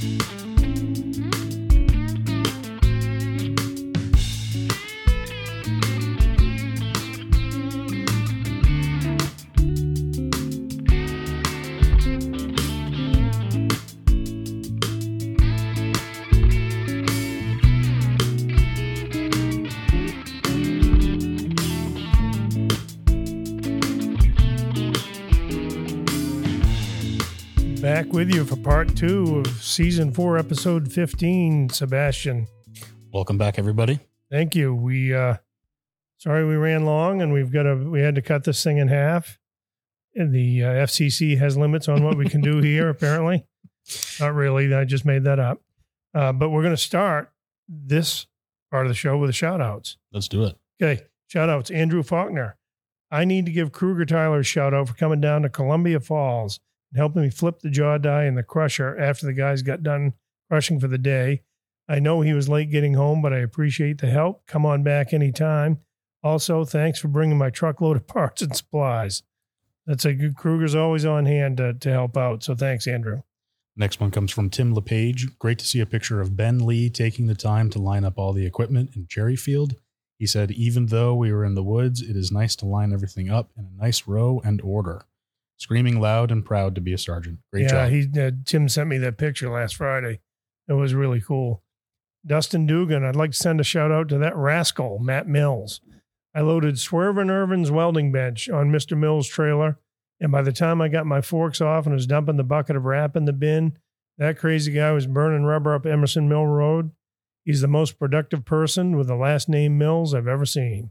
Bye. Back with you for part two of season four, episode 15, Sebastian. Welcome back, everybody. Thank you. We, uh, sorry we ran long and we've got to, we had to cut this thing in half. And the uh, FCC has limits on what we can do here, apparently. Not really. I just made that up. Uh, but we're going to start this part of the show with the shout outs. Let's do it. Okay. Shout outs. Andrew Faulkner. I need to give Kruger Tyler a shout out for coming down to Columbia Falls and helping me flip the jaw die and the crusher after the guys got done crushing for the day. I know he was late getting home, but I appreciate the help. Come on back anytime. Also, thanks for bringing my truckload of parts and supplies. That's a good Kruger's always on hand to, to help out. So thanks, Andrew. Next one comes from Tim LePage. Great to see a picture of Ben Lee taking the time to line up all the equipment in Cherryfield. He said, even though we were in the woods, it is nice to line everything up in a nice row and order. Screaming loud and proud to be a Sargent. Great job. yeah, job. he uh, Tim sent me that picture last Friday. It was really cool. Dustin Dugan, I'd like to send a shout out to that rascal, Matt Mills. I loaded Swervin Irvin's welding bench on Mr. Mills' trailer, and by the time I got my forks off and was dumping the bucket of RAP in the bin, that crazy guy was burning rubber up Emerson Mill Road. He's the most productive person with the last name Mills I've ever seen.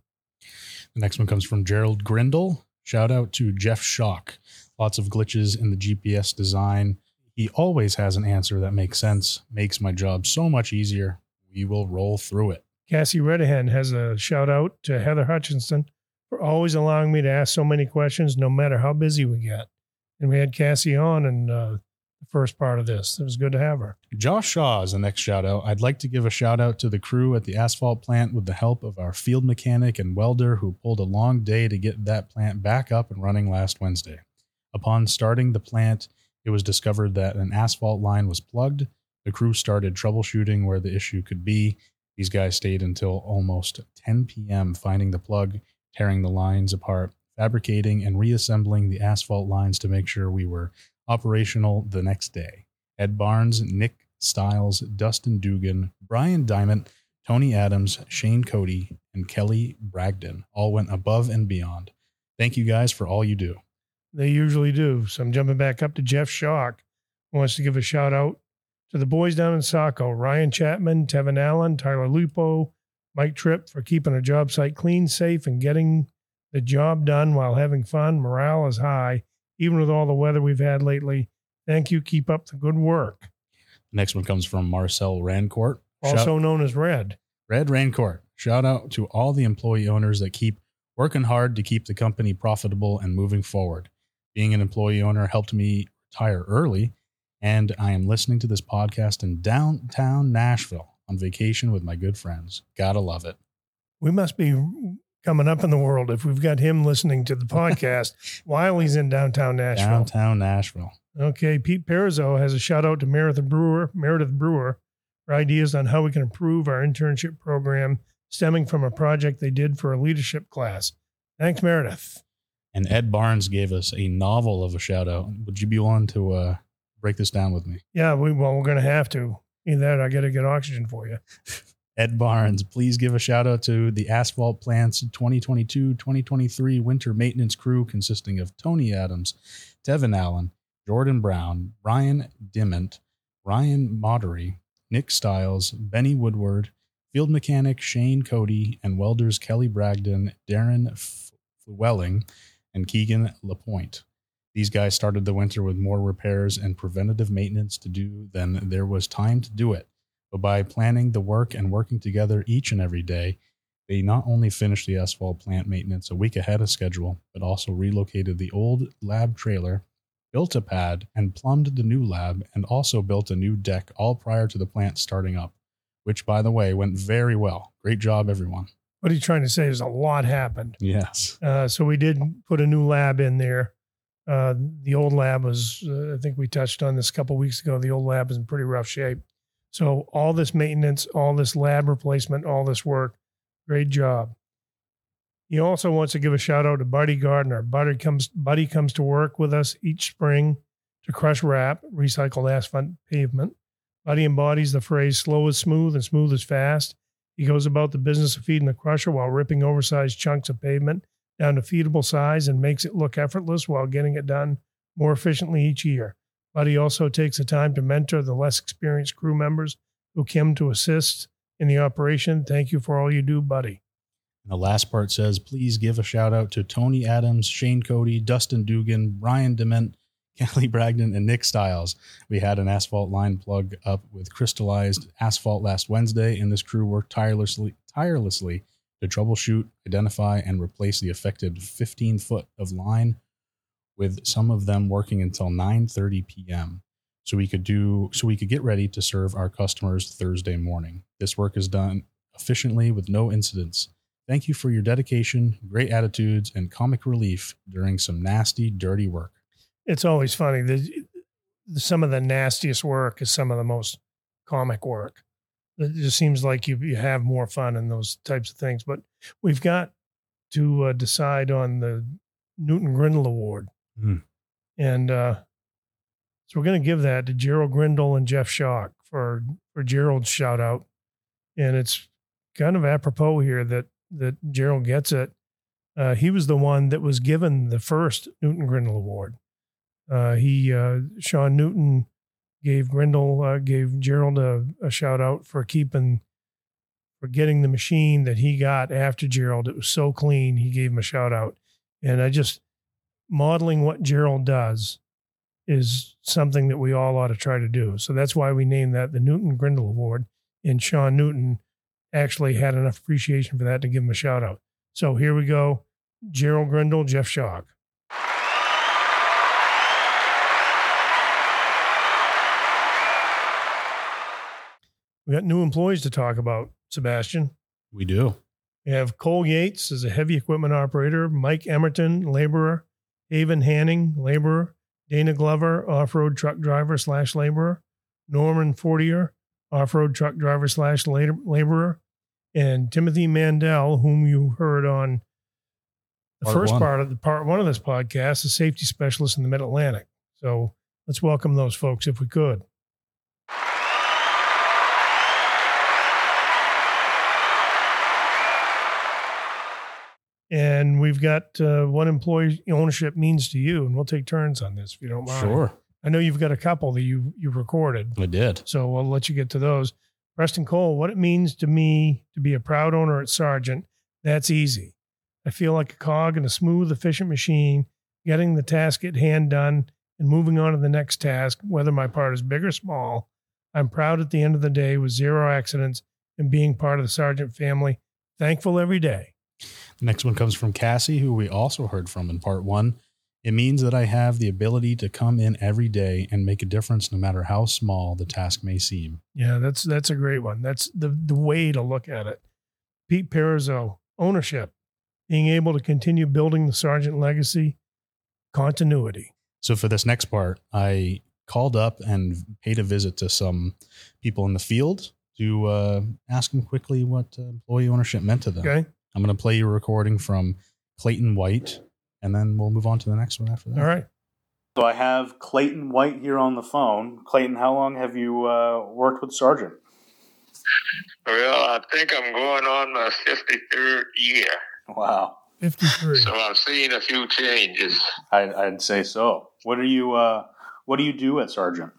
The next one comes from Gerald Grindle. Shout out to Jeff Schock. Lots of glitches in the GPS design. He always has an answer that makes sense, makes my job so much easier. We will roll through it. Cassie Redahan has a shout out to Heather Hutchinson for always allowing me to ask so many questions, no matter how busy we get. And we had Cassie on and uh, first part of this. It was good to have her. Josh Shaw is the next shout out. I'd like to give a shout out to the crew at the asphalt plant with the help of our field mechanic and welder who pulled a long day to get that plant back up and running last Wednesday. Upon starting the plant, it was discovered that an asphalt line was plugged. The crew started troubleshooting where the issue could be. These guys stayed until almost 10 p.m., finding the plug, tearing the lines apart, fabricating and reassembling the asphalt lines to make sure we were operational the next day. Ed Barnes, Nick Stiles, Dustin Dugan, Brian Diamond, Tony Adams, Shane Cody, and Kelly Bragdon all went above and beyond. Thank you guys for all you do. They usually do. So I'm jumping back up to Jeff Shock, who wants to give a shout out to the boys down in Saco Ryan Chapman, Tevin Allen, Tyler Lupo, Mike Tripp for keeping a job site clean, safe, and getting the job done while having fun. Morale is high, even with all the weather we've had lately. Thank you. Keep up the good work. Next one comes from Marcel Rancourt. Also Shout- known as Red. Red Rancourt. Shout out to all the employee owners that keep working hard to keep the company profitable and moving forward. Being an employee owner helped me retire early, and I am listening to this podcast in downtown Nashville on vacation with my good friends. Gotta love it. We must be coming up in the world if we've got him listening to the podcast while he's in downtown Nashville. Downtown Nashville. Okay, Pete Perizzo has a shout out to Meredith Brewer, Meredith Brewer for ideas on how we can improve our internship program stemming from a project they did for a leadership class. Thanks, Meredith. And Ed Barnes gave us a novel of a shout out. Would you be willing to uh, break this down with me? Yeah, we well, we're gonna have to. Either that, I got to get oxygen for you. Ed Barnes, please give a shout out to the Asphalt Plants 2022 2023 winter maintenance crew consisting of Tony Adams, Devin Allen, Jordan Brown, Ryan Dimment, Ryan Modery, Nick Stiles, Benny Woodward, field mechanic Shane Cody, and welders Kelly Bragdon, Darren Flewelling, and Keegan Lapointe. These guys started the winter with more repairs and preventative maintenance to do than there was time to do it. But by planning the work and working together each and every day, they not only finished the asphalt plant maintenance a week ahead of schedule, but also relocated the old lab trailer, built a pad, and plumbed the new lab, and also built a new deck all prior to the plant starting up, which, by the way, went very well. Great job, everyone. What he's trying to say is a lot happened. Yes. Uh, so we did put a new lab in there. Uh, the old lab was, uh, I think we touched on this a couple weeks ago. The old lab is in pretty rough shape. So all this maintenance, all this lab replacement, all this work, great job. He also wants to give a shout out to Buddy Gardner. Buddy comes, Buddy comes to work with us each spring to crush RAP, recycled asphalt pavement. Buddy embodies the phrase slow is smooth and smooth is fast. He goes about the business of feeding the crusher while ripping oversized chunks of pavement down to feedable size and makes it look effortless while getting it done more efficiently each year. Buddy also takes the time to mentor the less experienced crew members who come to assist in the operation. Thank you for all you do, Buddy. And the last part says, please give a shout out to Tony Adams, Shane Cody, Dustin Dugan, Brian Dement, Kelly Bragdon, and Nick Stiles. We had an asphalt line plug up with crystallized asphalt last Wednesday, and this crew worked tirelessly, tirelessly to troubleshoot, identify, and replace the affected 15 foot of line, with some of them working until 9:30 p.m. So we could do so we could get ready to serve our customers Thursday morning. This work is done efficiently with no incidents. Thank you for your dedication, great attitudes, and comic relief during some nasty, dirty work. It's always funny. The, some of the nastiest work is some of the most comic work. It just seems like you, you have more fun in those types of things. But we've got to uh, decide on the Newton Grindle Award. Mm. And uh, so we're going to give that to Gerald Grindle and Jeff Shock for, for Gerald's shout out. And it's kind of apropos here that, that Gerald gets it. Uh, he was the one that was given the first Newton Grindle Award. Uh, he, uh, Sean Newton, gave Grindle, uh, gave Gerald a, a, shout out for keeping, for getting the machine that he got after Gerald. It was so clean. He gave him a shout out. And I just, modeling what Gerald does is something that we all ought to try to do. So that's why we named that the Newton Grindle Award. And Sean Newton actually had enough appreciation for that to give him a shout out. So here we go. Gerald Grindle, Jeff Shock. We got new employees to talk about, Sebastian. We do. We have Cole Yates as a heavy equipment operator, Mike Emerton, laborer, Haven Hanning, laborer, Dana Glover, off road truck driver slash laborer, Norman Fortier, off road truck driver slash laborer, and Timothy Mandel, whom you heard on the part first one. part of the part one of this podcast, a safety specialist in the Mid Atlantic. So let's welcome those folks if we could. And we've got uh, what employee ownership means to you, and we'll take turns on this if you don't mind. Sure. I know you've got a couple that you you recorded. I did. So we'll let you get to those. Preston Cole, what it means to me to be a proud owner at Sargent, that's easy. I feel like a cog in a smooth, efficient machine, getting the task at hand done and moving on to the next task, whether my part is big or small. I'm proud at the end of the day with zero accidents and being part of the Sargent family. Thankful every day. The next one comes from Cassie, who we also heard from in part one. It means that I have the ability to come in every day and make a difference no matter how small the task may seem. Yeah, that's that's a great one. That's the the way to look at it. Pete Perizzo, ownership, being able to continue building the Sargent legacy, continuity. So for this next part, I called up and paid a visit to some people in the field to uh, ask them quickly what uh, employee ownership meant to them. Okay. I'm going to play you a recording from Clayton White, and then we'll move on to the next one after that. All right. So I have Clayton White here on the phone. Clayton, how long have you uh, worked with Sargent? Well, I think I'm going on my 53rd year. Wow. 53. So I've seen a few changes. I'd, I'd say so. What are you? Uh, what do you do at Sargent?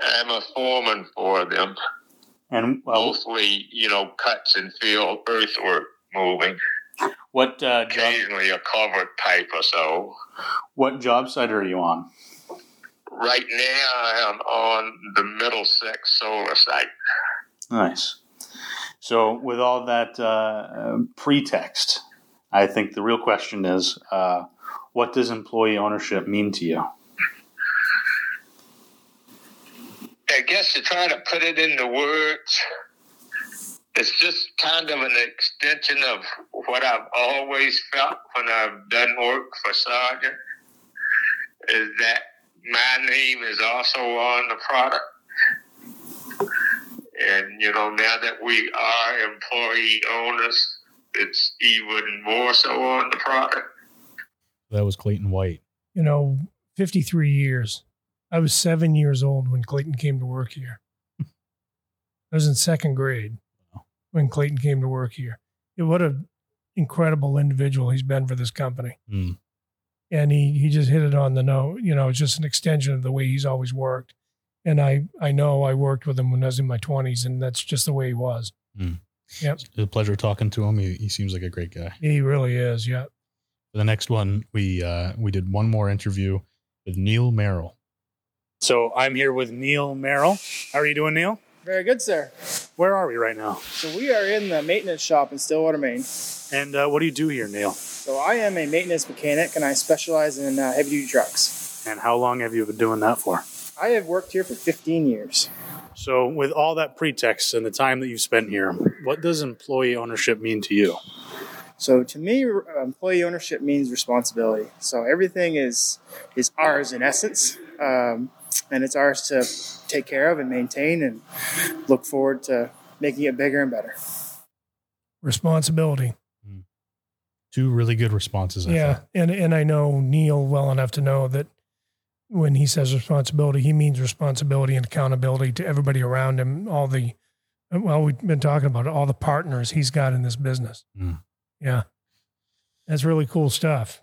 I'm a foreman for them. And mostly, you know, cuts and field earthwork moving. What uh, occasionally job, a covered pipe or so. What job site are you on? Right now, I'm on the Middlesex solar site. Nice. So, with all that uh, pretext, I think the real question is, uh, what does employee ownership mean to you? I guess to try to put it into words it's just kind of an extension of what I've always felt when I've done work for Sargent. is that my name is also on the product. And, you know, now that we are employee owners, it's even more so on the product. That was Clayton White. You know, 53 years. I was seven years old when Clayton came to work here. I was in second grade when Clayton came to work here. Yeah, what an incredible individual he's been for this company. Mm. And he, he just hit it on the note. You know, it's just an extension of the way he's always worked. And I, I know I worked with him when I was in my 20s, and that's just the way he was. It's a pleasure talking to him. He, he seems like a great guy. He really is. Yeah. For the next one, we uh, we did one more interview with Neil Merrill. So I'm here with Neil Merrill. How are you doing, Neil? Very good, sir. Where are we right now? So we are in the maintenance shop in Stillwater, Maine. And uh, what do you do here, Neil? So I am a maintenance mechanic, and I specialize in uh, heavy-duty trucks. And how long have you been doing that for? I have worked here for 15 years. So, with all that pretext and the time that you've spent here, what does employee ownership mean to you? So to me, employee ownership means responsibility. So everything is is ours in essence, um, and it's ours to take care of and maintain, and look forward to making it bigger and better. Responsibility. Two really good responses. I Yeah, thought. and and I know Neil well enough to know that when he says responsibility, he means responsibility and accountability to everybody around him. All the well, we've been talking about it, all the partners he's got in this business. Mm. Yeah, that's really cool stuff.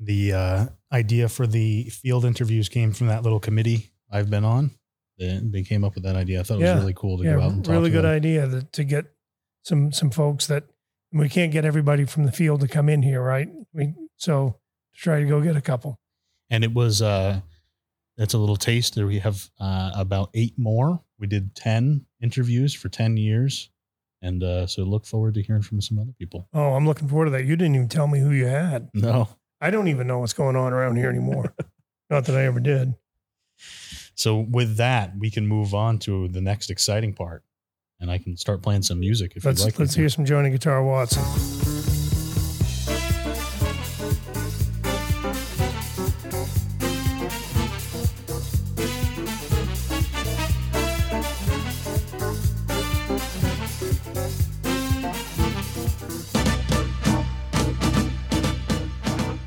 The uh, idea for the field interviews came from that little committee I've been on. They, they came up with that idea. I thought it was Yeah. really cool to Yeah, go out and talk really good them. idea that, to get some some folks that we can't get everybody from the field to come in here, right? We so try to go get a couple. and it was uh that's a little taste there we have uh about eight more we did 10 interviews for 10 years and uh so look forward to hearing from some other people Oh, I'm looking forward to that. You didn't even tell me who you had. no I don't even know what's going on around here anymore. Not that I ever did. so with that we can move on to the next exciting part and i can start playing some music if Let's you'd like let's hear some Johnny Guitar Watson.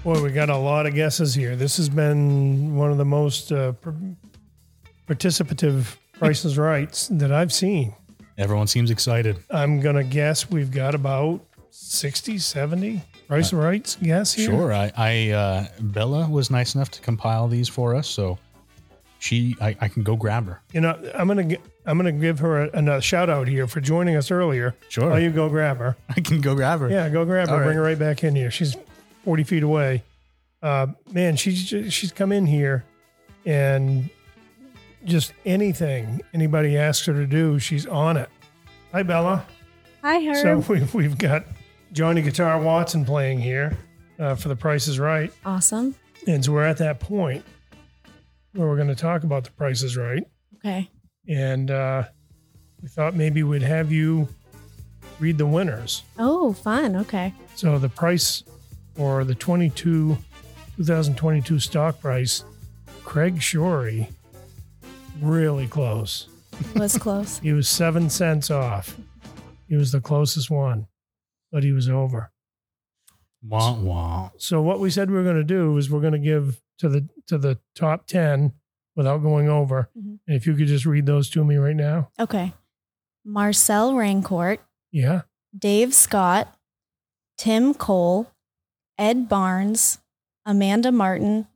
Boy, we got a lot of guesses here. This has been one of the most uh, par- participative Prices Rights that I've seen. everyone seems excited I'm going to guess we've got about 60, 70 Price Rights guess here. sure i i uh bella was nice enough to compile these for us so she i, I can go grab her You know, I'm going to I'm going to give her a, another shout out here for joining us earlier. sure Oh, you go grab her. i can go grab her Yeah, go grab her. All Bring her right back in here. She's 40 feet away. Uh, man, she's ju- she's come in here, and just anything anybody asks her to do, she's on it. Hi, Bella. Hi, Herb. So we've we've got Johnny Guitar Watson playing here uh, for The Price is Right, awesome. and so we're at that point where we're going to talk about The Price is Right, Okay. and uh, we thought maybe we'd have you read the winners. Oh, fun. Okay. So the price or the 22 2022 stock price, Craig Shorey, really close. Was close. He was seven cents off. He was the closest one, but he was over. wah, wah. So what we said we were going to do is we're going to give to the to the top 10 without going over. Mhm. And if you could just read those to me right now. Okay. Marcel Rancourt, Yeah. Dave Scott, Tim Cole, Ed Barnes, Amanda Martin,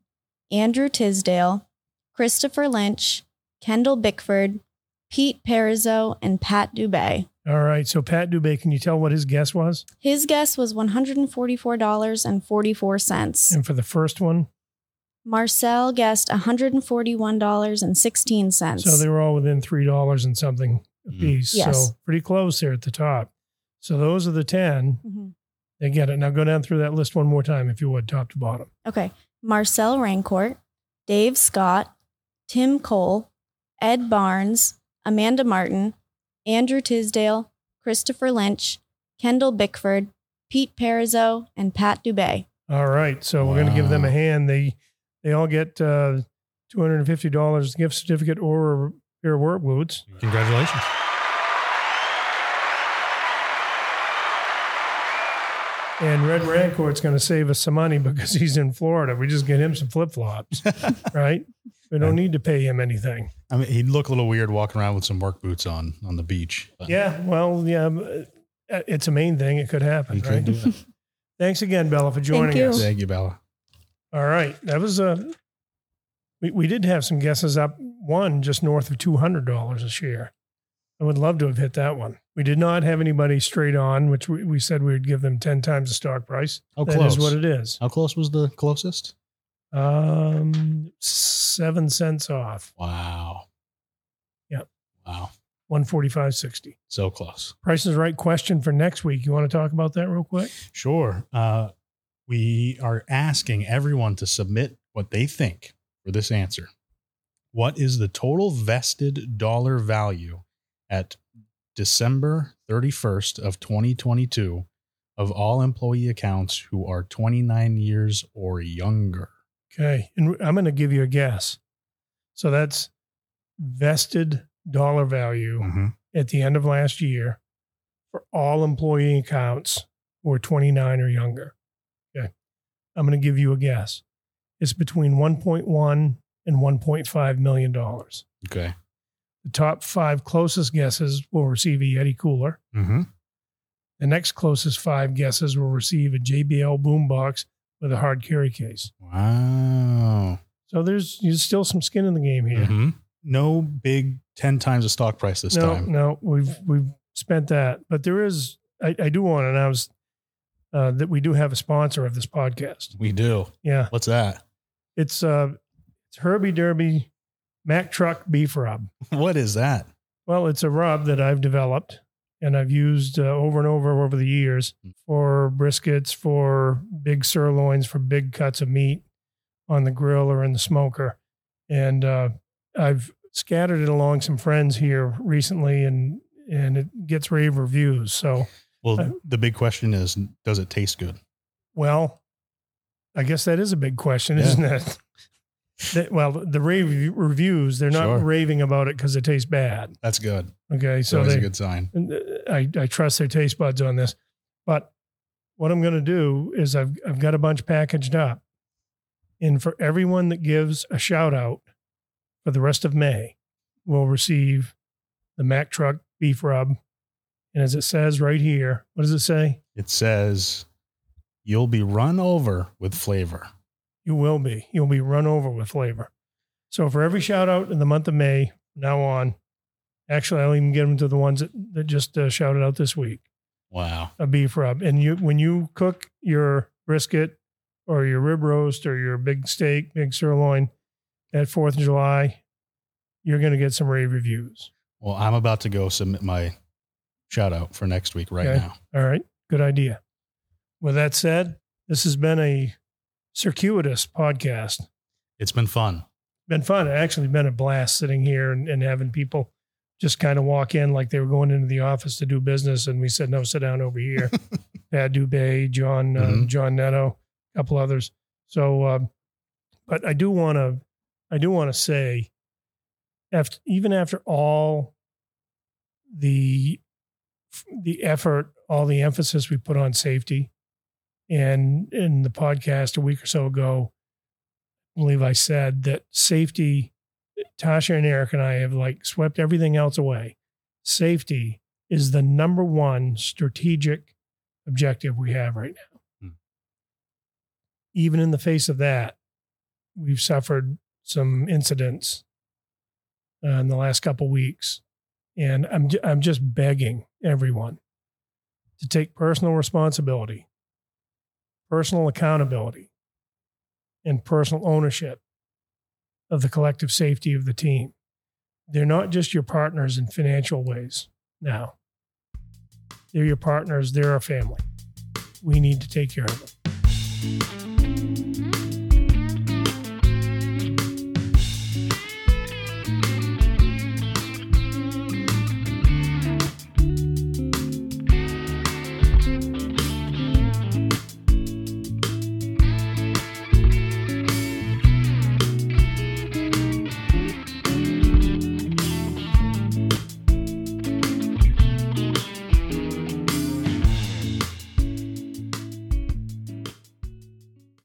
Andrew Tisdale, Christopher Lynch, Kendall Bickford, Pete Perizzo, and Pat Dubay. All right. So Pat Dubay, can you tell what his guess was? His guess was $144.44. And for the first one, Marcel guessed $141.16. So they were all within three dollars and something a Mm. piece. Yes. So pretty close there at the top. So those are the ten. Mhm. They get it. Now go down through that list one more time, if you would, top to bottom. Okay. Marcel Rancourt, Dave Scott, Tim Cole, Ed Barnes, Amanda Martin, Andrew Tisdale, Christopher Lynch, Kendall Bickford, Pete Perizzo, and Pat Dubay. All right. So we're going to give them a hand. They They all get uh, $250 gift certificate or a pair of work boots. Congratulations. And Red Rancourt's going to save us some money because he's in Florida. We just get him some flip flops, right? We don't need to pay him anything. I mean, he'd look a little weird walking around with some work boots on on the beach. but Yeah, well, yeah, uh, it's a main thing. It could happen, he right? could. Thanks again, Bella, for joining you. us. Thank you, Bella. All right, that was a. We we did have some guesses up. One just north of two hundred dollars a share. I would love to have hit that one. We did not have anybody straight on, which we, we said we would give them ten times the stock price. How That is close? what it is. How close was the closest? Um, seven cents off. Wow. Yep. Wow. One forty five sixty. So close. Price is right question for next week. You want to talk about that real quick? Sure. Uh, we are asking everyone to submit what they think for this answer. What is the total vested dollar value at December 31st of 2022 of all employee accounts who are 29 years or younger? Okay, and I'm going to give you a guess. So that's vested dollar value Mhm. at the end of last year for all employee accounts who are 29 or younger. Okay. I'm going to give you a guess. It's between 1.1 and 1.5 million dollars. Okay. The top five closest guesses will receive a Yeti cooler. Mm-hmm. The next closest five guesses will receive a JBL boombox with a hard carry case. Wow. So there's, there's still some skin in the game here. Mhm. No big 10 times the stock price this no, time. no, no. we've we've spent that, but there is. I, I do want to announce uh, that we do have a sponsor of this podcast. We do. Yeah, What's that? it's uh, it's Herbie Derby Mack Truck Beef Rub. What is that? Well, it's a rub that I've developed and I've used uh, over and over over the years for briskets, for big sirloins, for big cuts of meat on the grill or in the smoker. And uh, I've scattered it along some friends here recently, and and it gets rave reviews. So, Well, Uh, the big question is does it taste good? well, I guess that is a big question, Yeah. isn't it? Well, the rave reviews, they're not Sure. raving about it because it tastes bad. That's good. Okay. So that's a good sign. uh, I, I trust their taste buds on this. But what I'm going to do is I've, I've got a bunch packaged up. And for everyone that gives a shout out for the rest of May, will receive the Mack Truck beef rub. And as it says right here, what does it say? It says you'll be run over with flavor. You will be. You'll be run over with flavor. So for every shout out in the month of May, now on, actually, I'll even get them to the ones that, that just uh, shouted out this week. Wow. a beef rub. And you when you cook your brisket or your rib roast or your big steak, big sirloin at Fourth of July, you're going to get some rave reviews. Well, I'm about to go submit my shout out for next week right Okay. now. All right, good idea. With that said, this has been a circuitous podcast. It's been fun. Been fun. It actually been a blast sitting here and, and having people just kind of walk in like they were going into the office to do business, and we said, "No, sit down over here." Pat Dubay, John uh, Mhm. John Netto, a couple others. So, um, but I do want to, I do want to say, after even after all the the effort, all the emphasis we put on safety, and in the podcast a week or so ago, I believe I said that safety. Tasha and Eric and I have like swept everything else away. Safety is the number one strategic objective we have right now. Hmm. Even in the face of that, we've suffered some incidents uh, in the last couple weeks, and I'm I'm just begging everyone to take personal responsibility, personal accountability, and personal ownership of the collective safety of the team. They're not just your partners in financial ways now. They're your partners, they're our family. We need to take care of them.